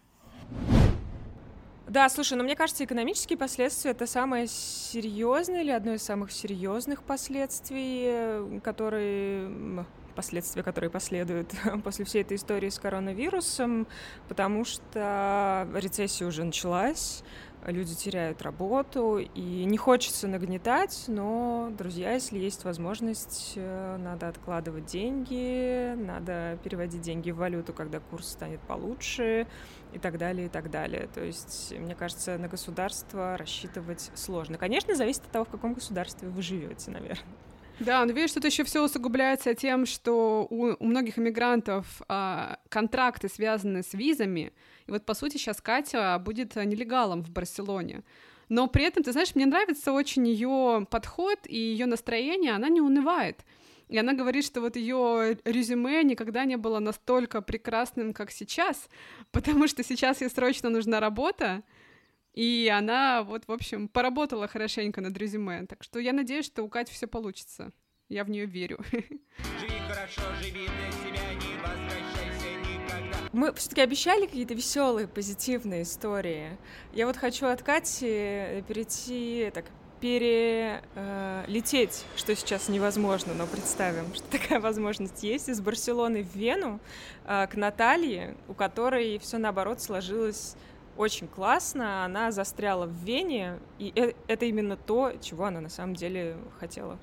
Да, слушай, ну мне кажется, экономические последствия это самое серьезное или одно из самых серьезных последствий, которые последствия, которые последуют после всей этой истории с коронавирусом, потому что рецессия уже началась, люди теряют работу, и не хочется нагнетать, но, друзья, если есть возможность, э, надо откладывать деньги, надо переводить деньги в валюту, когда курс станет получше, и так далее, и так далее. То есть, мне кажется, на государство рассчитывать сложно. Конечно, зависит от того, в каком государстве вы живете, наверное. Да, но видишь, тут еще все усугубляется тем, что у, у многих иммигрантов а, контракты связаны с визами, и вот, по сути, сейчас Катя будет нелегалом в Барселоне. Но при этом, ты знаешь, мне нравится очень ее подход и ее настроение, она не унывает. И она говорит, что вот ее резюме никогда не было настолько прекрасным, как сейчас, потому что сейчас ей срочно нужна работа, и она вот, в общем, поработала хорошенько над резюме. Так что я надеюсь, что у Кати все получится. Я в нее верю. Живи хорошо, живи для себя, не возвращайся. Мы все-таки обещали какие-то веселые, позитивные истории. Я вот хочу от Кати перейти так перелететь, э, что сейчас невозможно, но представим, что такая возможность есть, из Барселоны в Вену э, к Наталье, у которой все наоборот сложилось очень классно, она застряла в Вене, и э, это именно то, чего она на самом деле хотела.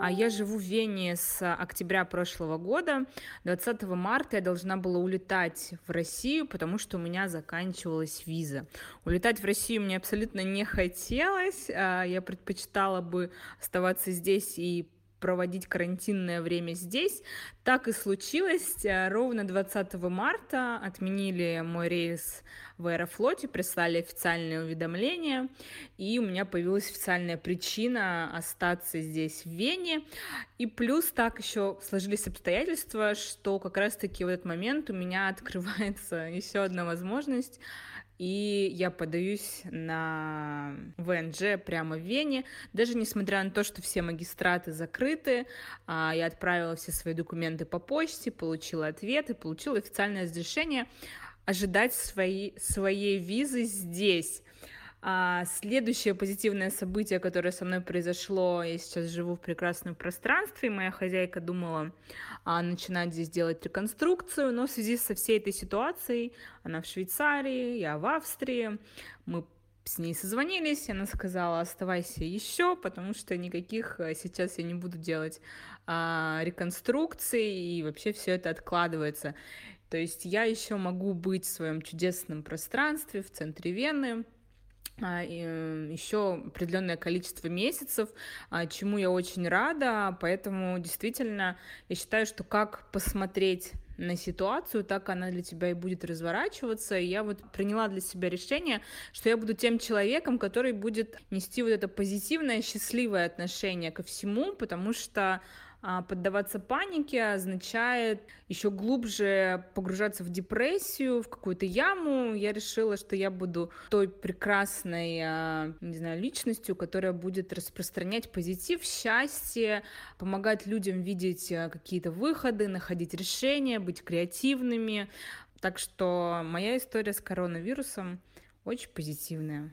А я живу в Вене с октября прошлого года. 20 марта я должна была улетать в Россию, потому что у меня заканчивалась виза. Улетать в Россию мне абсолютно не хотелось. А я предпочитала бы оставаться здесь и проводить карантинное время здесь. Так и случилось. Э, ровно 20 марта отменили мой рейс в Аэрофлоте, прислали официальное уведомление, и у меня появилась официальная причина остаться здесь, в Вене. И плюс так еще сложились обстоятельства, что как раз-таки в этот момент у меня открывается еще одна возможность и я подаюсь на ВНЖ прямо в Вене. Даже несмотря на то, что все магистраты закрыты, а, я отправила все свои документы по почте, получила ответы, получила официальное разрешение ожидать свои, своей визы здесь. А следующее позитивное событие, которое со мной произошло, я сейчас живу в прекрасном пространстве, моя хозяйка думала а, начинать здесь делать реконструкцию, но в связи со всей этой ситуацией, она в Швейцарии, я в Австрии, мы с ней созвонились, она сказала, оставайся еще, потому что никаких э, сейчас я не буду делать а, реконструкций, и вообще все это откладывается. То есть я еще могу быть в своем чудесном пространстве в центре Вены, еще определенное количество месяцев, а, чему я очень рада, поэтому действительно я считаю, что как посмотреть на ситуацию, так она для тебя и будет разворачиваться. И я вот приняла для себя решение, что я буду тем человеком, который будет нести вот это позитивное, счастливое отношение ко всему, потому что А поддаваться панике означает еще глубже погружаться в депрессию, в какую-то яму. Я решила, что я буду той прекрасной, а, не знаю, личностью, которая будет распространять позитив, счастье, помогать людям видеть а, какие-то выходы, находить решения, быть креативными. Так что моя история с коронавирусом очень позитивная.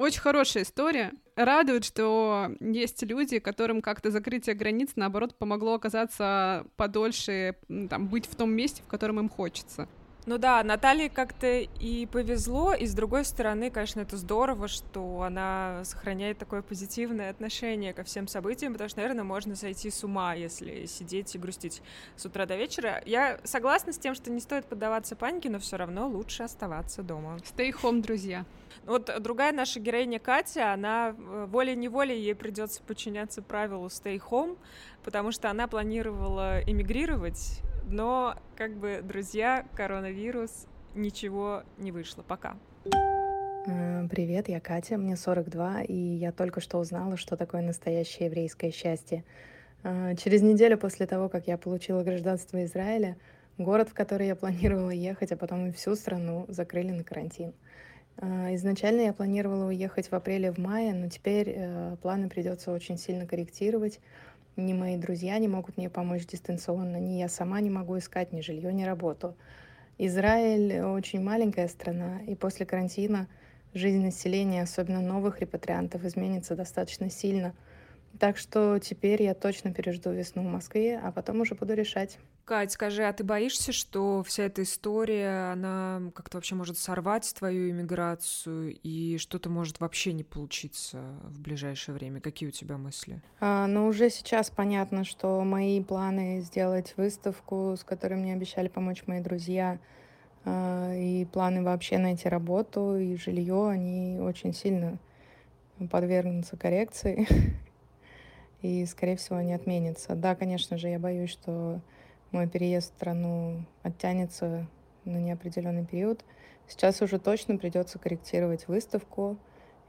Очень хорошая история. Радует, что есть люди, которым как-то закрытие границ, наоборот, помогло оказаться подольше, там, быть в том месте, в котором им хочется. Ну да, Наталье как-то и повезло, и с другой стороны, конечно, это здорово, что она сохраняет такое позитивное отношение ко всем событиям, потому что, наверное, можно сойти с ума, если сидеть и грустить с утра до вечера. Я согласна с тем, что не стоит поддаваться панике, но все равно лучше оставаться дома. Stay home, друзья. Вот другая наша героиня Катя, она э, волей-неволей ей придется подчиняться правилу stay home, потому что она планировала эмигрировать, но, как бы, друзья, коронавирус, ничего не вышло. Пока. Э, привет, я Катя, мне 42, и я только что узнала, что такое настоящее еврейское счастье. Э, через неделю после того, как я получила гражданство Израиля, город, в который я планировала ехать, а потом и всю страну закрыли на карантин. А, изначально я планировала уехать в апреле, в мае, но теперь э, планы придется очень сильно корректировать. Ни мои друзья не могут мне помочь дистанционно, ни я сама не могу искать ни жилье, ни работу. Израиль очень маленькая страна, и после карантина жизнь населения, особенно новых репатриантов, изменится достаточно сильно. Так что теперь я точно пережду весну в Москве, а потом уже буду решать. Кать, скажи, а ты боишься, что вся эта история, она как-то вообще может сорвать твою иммиграцию, и что-то может вообще не получиться в ближайшее время? Какие у тебя мысли? А, ну, уже сейчас понятно, что мои планы сделать выставку, с которой мне обещали помочь мои друзья, а, и планы вообще найти работу и жилье, они очень сильно подвергнутся коррекции, и, скорее всего, они отменятся. Да, конечно же, я боюсь, что мой переезд в страну оттянется на неопределенный период. Сейчас уже точно придется корректировать выставку.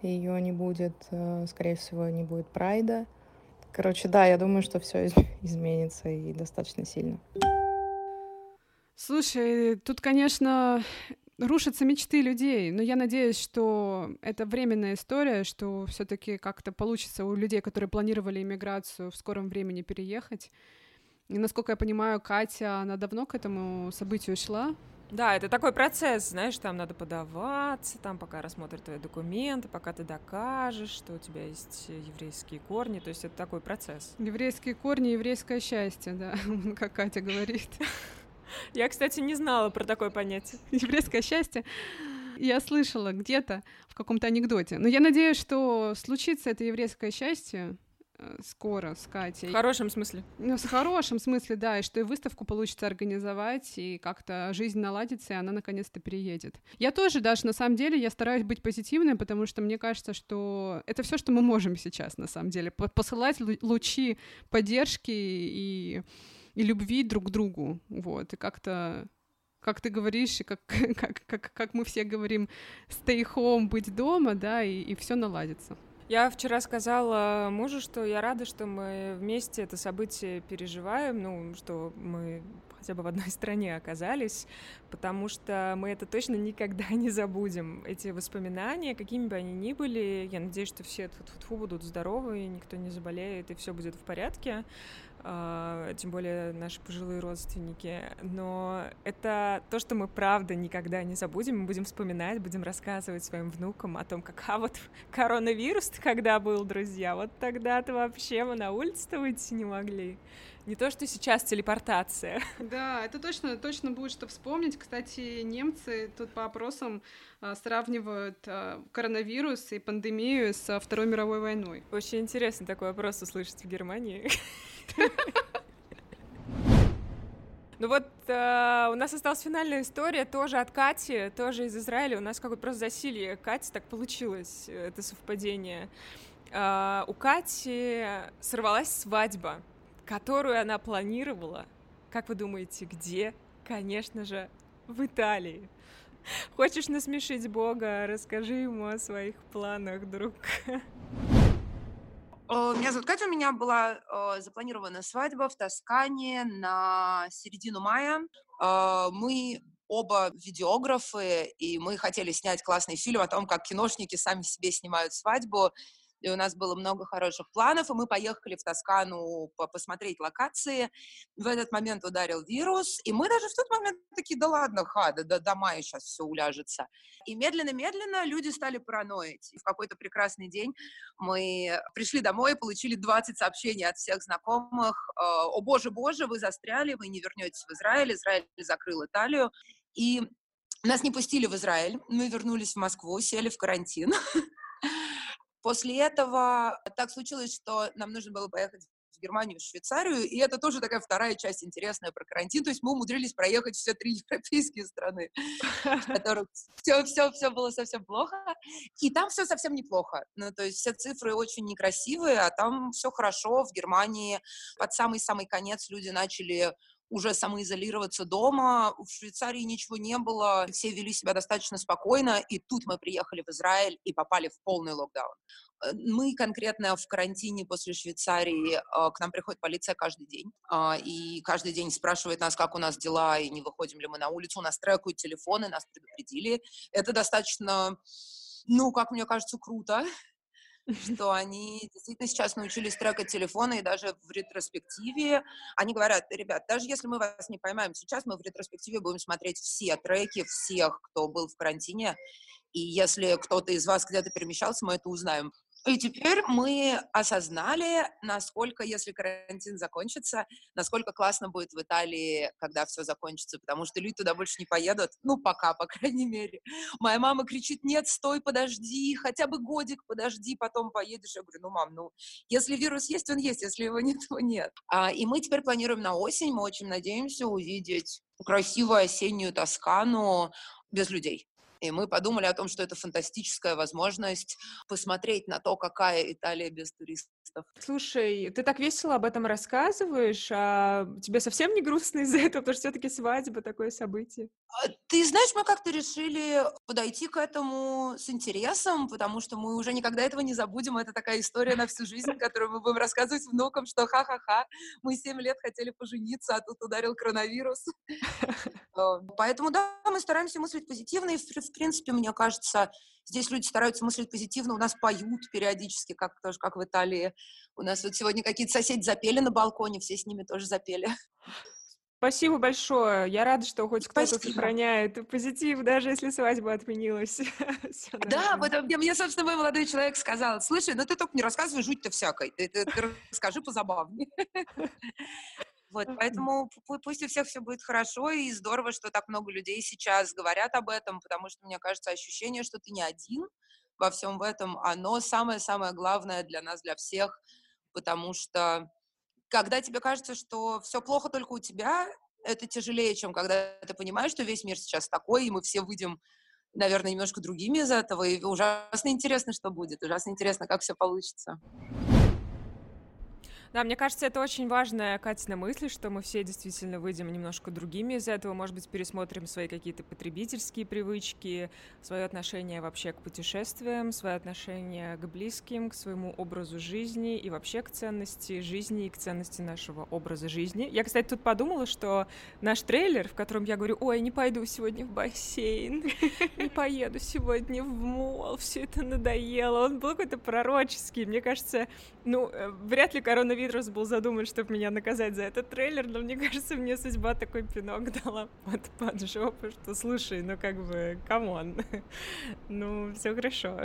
Ее не будет, э, скорее всего, не будет прайда. Короче, да, я думаю, что все изменится и достаточно сильно. Слушай, тут, конечно, рушатся мечты людей, но я надеюсь, что это временная история, что все-таки как-то получится у людей, которые планировали иммиграцию в скором времени переехать. И, насколько я понимаю, Катя, она давно к этому событию шла. Да, это такой процесс, знаешь, там надо подаваться, там пока рассмотрят твои документы, пока ты докажешь, что у тебя есть еврейские корни, то есть это такой процесс. Еврейские корни, еврейское счастье, да, как Катя говорит. Я, кстати, не знала про такое понятие. Еврейское счастье. Я слышала где-то в каком-то анекдоте. Но я надеюсь, что случится это еврейское счастье, Э, скоро с Катей. В хорошем смысле? Ну, в хорошем смысле, да, и что и выставку получится организовать, и как-то жизнь наладится, и она наконец-то переедет. Я тоже даже, на самом деле, я стараюсь быть позитивной, потому что мне кажется, что это все, что мы можем сейчас, на самом деле, посылать лучи поддержки и, и любви друг к другу, вот, и как-то как ты говоришь, и как, как, как, как мы все говорим, stay home, быть дома, да, и, и все наладится. Я вчера сказала мужу, что я рада, что мы вместе это событие переживаем, ну, что мы хотя бы в одной стране оказались, потому что мы это точно никогда не забудем. Эти воспоминания, какими бы они ни были, я надеюсь, что все тьфу будут здоровы, никто не заболеет, и все будет в порядке. А, тем более наши пожилые родственники. Но это то, что мы правда никогда не забудем. Мы будем вспоминать, будем рассказывать своим внукам о том, как а вот коронавирус когда был, друзья, вот тогда-то вообще мы на улице-то выйти не могли. Не то, что сейчас телепортация. Да, это точно, точно будет что вспомнить. Кстати, немцы тут по опросам а, сравнивают а, коронавирус и пандемию со Второй мировой войной. Очень интересно такой вопрос услышать в Германии. Ну вот э, у нас осталась финальная история тоже от Кати, тоже из Израиля. У нас какое-то просто засилье Кати, так получилось, это совпадение. Э, у Кати сорвалась свадьба, которую она планировала. Как вы думаете, где? Конечно же, в Италии. Хочешь насмешить Бога, расскажи ему о своих планах, друг. Э, меня зовут Катя, у меня была э, запланирована свадьба в Тоскане на середину мая. Э, мы оба видеографы, и мы хотели снять классный фильм о том, как киношники сами себе снимают свадьбу и у нас было много хороших планов, и мы поехали в Тоскану посмотреть локации. В этот момент ударил вирус, и мы даже в тот момент такие, да ладно, ха, да, да до мая сейчас все уляжется. И медленно-медленно люди стали параноить. И в какой-то прекрасный день мы пришли домой, получили 20 сообщений от всех знакомых. Э, О боже, боже, вы застряли, вы не вернетесь в Израиль, Израиль закрыл Италию. И нас не пустили в Израиль, мы вернулись в Москву, сели в карантин. После этого так случилось, что нам нужно было поехать в Германию, в Швейцарию, и это тоже такая вторая часть интересная про карантин, то есть мы умудрились проехать все три европейские страны, в которых все, все, все было совсем плохо, и там все совсем неплохо, ну, то есть все цифры очень некрасивые, а там все хорошо, в Германии под самый-самый конец люди начали уже самоизолироваться дома. В Швейцарии ничего не было, все вели себя достаточно спокойно, и тут мы приехали в Израиль и попали в полный локдаун. Э, мы конкретно в карантине после Швейцарии, э, к нам приходит полиция каждый день, а, и каждый день спрашивает нас, как у нас дела, и не выходим ли мы на улицу, у нас трекают телефоны, нас предупредили. Это достаточно, ну, как мне кажется, круто, что они действительно сейчас научились трекать телефоны, и даже в ретроспективе они говорят, ребят, даже если мы вас не поймаем сейчас, мы в ретроспективе будем смотреть все треки всех, кто был в карантине, и если кто-то из вас где-то перемещался, мы это узнаем. И теперь мы осознали, насколько, если карантин закончится, насколько классно будет в Италии, когда все закончится, потому что люди туда больше не поедут, ну, пока, по крайней мере. Моя мама кричит, нет, стой, подожди, хотя бы годик подожди, потом поедешь. Я говорю, ну, мам, ну, если вирус есть, он есть, если его нет, то нет. А, и мы теперь планируем на осень, мы очень надеемся увидеть красивую осеннюю Тоскану без людей. И мы подумали о том, что это фантастическая возможность посмотреть на то, какая Италия без туристов. Слушай, ты так весело об этом рассказываешь, а тебе совсем не грустно из-за этого, потому что все-таки свадьба такое событие? А, ты знаешь, мы как-то решили подойти к этому с интересом, потому что мы уже никогда этого не забудем. Это такая история на всю жизнь, которую мы будем рассказывать внукам, что ха-ха-ха, мы семь лет хотели пожениться, а тут ударил коронавирус. Э, поэтому, да, мы стараемся мыслить позитивно, и, в принципе, мне кажется, здесь люди стараются мыслить позитивно, у нас поют периодически, как тоже как в Италии. У нас вот сегодня какие-то соседи запели на балконе, все с ними тоже запели. Спасибо большое. Я рада, что хоть кто-то сохраняет позитив, даже если свадьба отменилась. да, вот мне, собственно, мой молодой человек сказал, слушай, ну ты только не рассказывай жуть-то всякой, ты, ты, ты расскажи позабавнее. Вот, поэтому пусть у всех все будет хорошо, и здорово, что так много людей сейчас говорят об этом, потому что, мне кажется, ощущение, что ты не один во всем в этом, оно самое-самое главное для нас, для всех, потому что когда тебе кажется, что все плохо только у тебя, это тяжелее, чем когда ты понимаешь, что весь мир сейчас такой, и мы все выйдем, наверное, немножко другими из этого, и ужасно интересно, что будет, ужасно интересно, как все получится. Да, мне кажется, это очень важная Катина мысль, что мы все действительно выйдем немножко другими из этого, может быть, пересмотрим свои какие-то потребительские привычки, свое отношение вообще к путешествиям, свое отношение к близким, к своему образу жизни и вообще к ценности жизни и к ценности нашего образа жизни. Я, кстати, тут подумала, что наш трейлер, в котором я говорю, ой, не пойду сегодня в бассейн, не поеду сегодня в мол, все это надоело, он был какой-то пророческий. Мне кажется, ну, э, вряд ли коронавирус Витрус был задуман, чтобы меня наказать за этот трейлер, но мне кажется, мне судьба такой пинок дала под, под жопу, что слушай, ну как бы, come on, ну все хорошо.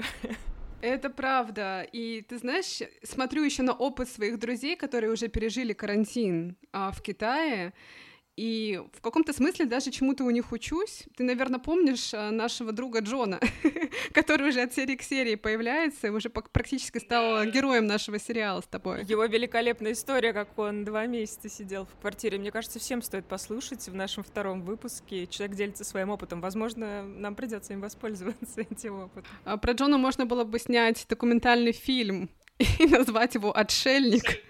Это правда. И ты знаешь, смотрю еще на опыт своих друзей, которые уже пережили карантин а, в Китае, и в каком-то смысле даже чему-то у них учусь. Ты, наверное, помнишь э, нашего друга Джона, который уже от серии к серии появляется и уже практически стал героем нашего сериала с тобой. Его великолепная история, как он два месяца сидел в квартире. Мне кажется, всем стоит послушать в нашем втором выпуске. Человек делится своим опытом. Возможно, нам придется им воспользоваться этим опытом. А про Джона можно было бы снять документальный фильм и назвать его «Отшельник».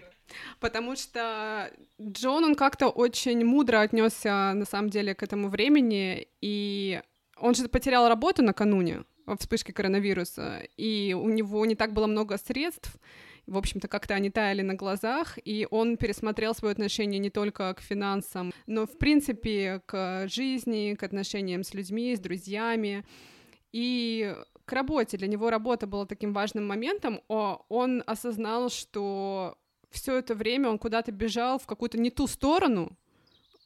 Потому что Джон, он как-то очень мудро отнесся на самом деле к этому времени, и он же потерял работу накануне во вспышке коронавируса, и у него не так было много средств, В общем-то, как-то они таяли на глазах, и он пересмотрел свое отношение не только к финансам, но, в принципе, к жизни, к отношениям с людьми, с друзьями. И к работе. Для него работа была таким важным моментом. Он осознал, что все это время он куда-то бежал в какую-то не ту сторону,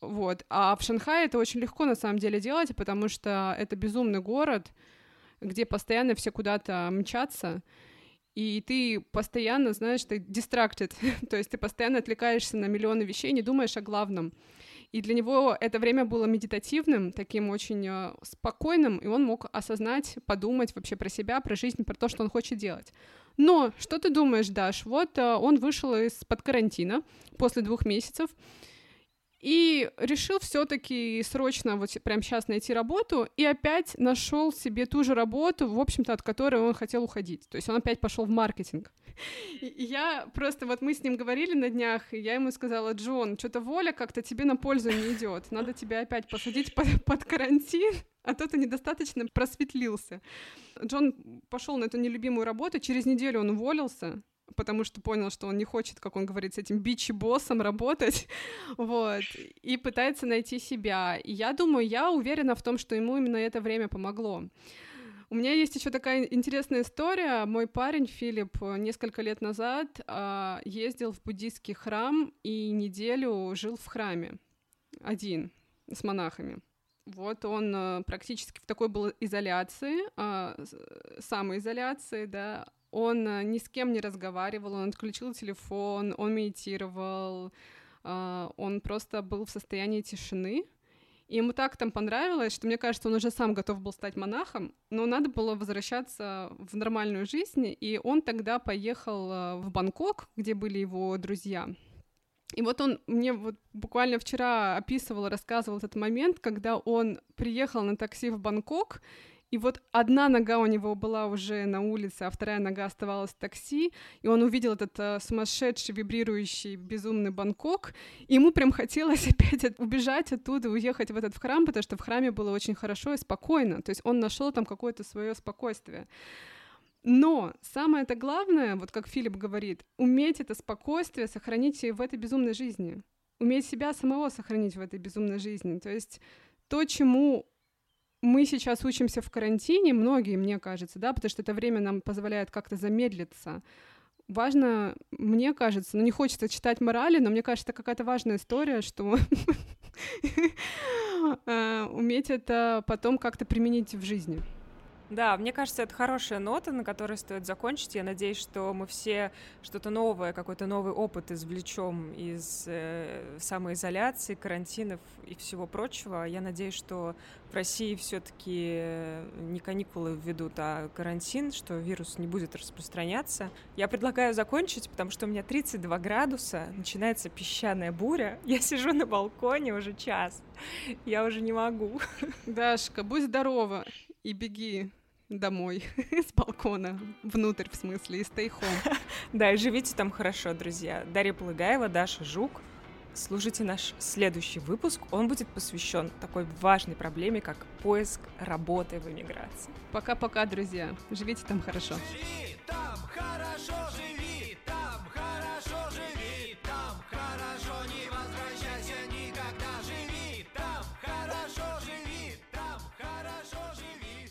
вот. А в Шанхае это очень легко на самом деле делать, потому что это безумный город, где постоянно все куда-то мчатся, и ты постоянно, знаешь, ты distracted, то есть ты постоянно отвлекаешься на миллионы вещей, не думаешь о главном. И для него это время было медитативным, таким очень э, спокойным, и он мог осознать, подумать вообще про себя, про жизнь, про то, что он хочет делать. Но что ты думаешь, Даш? Вот э, он вышел из-под карантина после двух месяцев, и решил все-таки срочно вот прямо сейчас найти работу, и опять нашел себе ту же работу, в общем-то, от которой он хотел уходить. То есть он опять пошел в маркетинг. Я просто, вот мы с ним говорили на днях, и я ему сказала, Джон, что-то воля как-то тебе на пользу не идет, надо тебя опять посадить под, под карантин, а то ты недостаточно просветлился. Джон пошел на эту нелюбимую работу, через неделю он уволился, потому что понял, что он не хочет, как он говорит, с этим бичи-боссом работать, вот, и пытается найти себя. И я думаю, я уверена в том, что ему именно это время помогло. У меня есть еще такая интересная история. Мой парень Филипп несколько лет назад э, ездил в буддийский храм и неделю жил в храме один с монахами. Вот он э, практически в такой был изоляции, э, самоизоляции, да, он э, ни с кем не разговаривал, он отключил телефон, он медитировал, а, он просто был в состоянии тишины. И ему так там понравилось, что мне кажется, он уже сам готов был стать монахом, но надо было возвращаться в нормальную жизнь, и он тогда поехал э, в Бангкок, где были его друзья. И вот он мне вот буквально вчера описывал, рассказывал этот момент, когда он приехал на такси в Бангкок, и вот одна нога у него была уже на улице, а вторая нога оставалась в такси, и он увидел этот э, сумасшедший, вибрирующий, безумный Бангкок, и ему прям хотелось опять от, убежать оттуда, уехать в этот храм, потому что в храме было очень хорошо и спокойно, то есть он нашел там какое-то свое спокойствие. Но самое это главное, вот как Филипп говорит, уметь это спокойствие сохранить в этой безумной жизни, уметь себя самого сохранить в этой безумной жизни, то есть то, чему мы сейчас учимся в карантине, многие, мне кажется, да, потому что это время нам позволяет как-то замедлиться. Важно, мне кажется, ну не хочется читать морали, но мне кажется, это какая-то важная история, что э, уметь это потом как-то применить в жизни. Да, мне кажется, это хорошая нота, на которой стоит закончить. Я надеюсь, что мы все что-то новое, какой-то новый опыт извлечем из э, самоизоляции, карантинов и всего прочего. Я надеюсь, что в России все-таки э, не каникулы введут, а карантин, что вирус не будет распространяться. Я предлагаю закончить, потому что у меня 32 градуса, начинается песчаная буря. Я сижу на балконе уже час. Я уже не могу. Дашка, будь здорова и беги домой с балкона, внутрь в смысле, и stay home. Да, и живите там хорошо, друзья. Дарья Полыгаева, Даша Жук. Слушайте наш следующий выпуск. Он будет посвящен такой важной проблеме, как поиск работы в эмиграции. Пока-пока, друзья. Живите там хорошо. Живи там хорошо, живи там хорошо, живи там хорошо, не возвращайся никогда. Живи там хорошо, живи там хорошо, живи.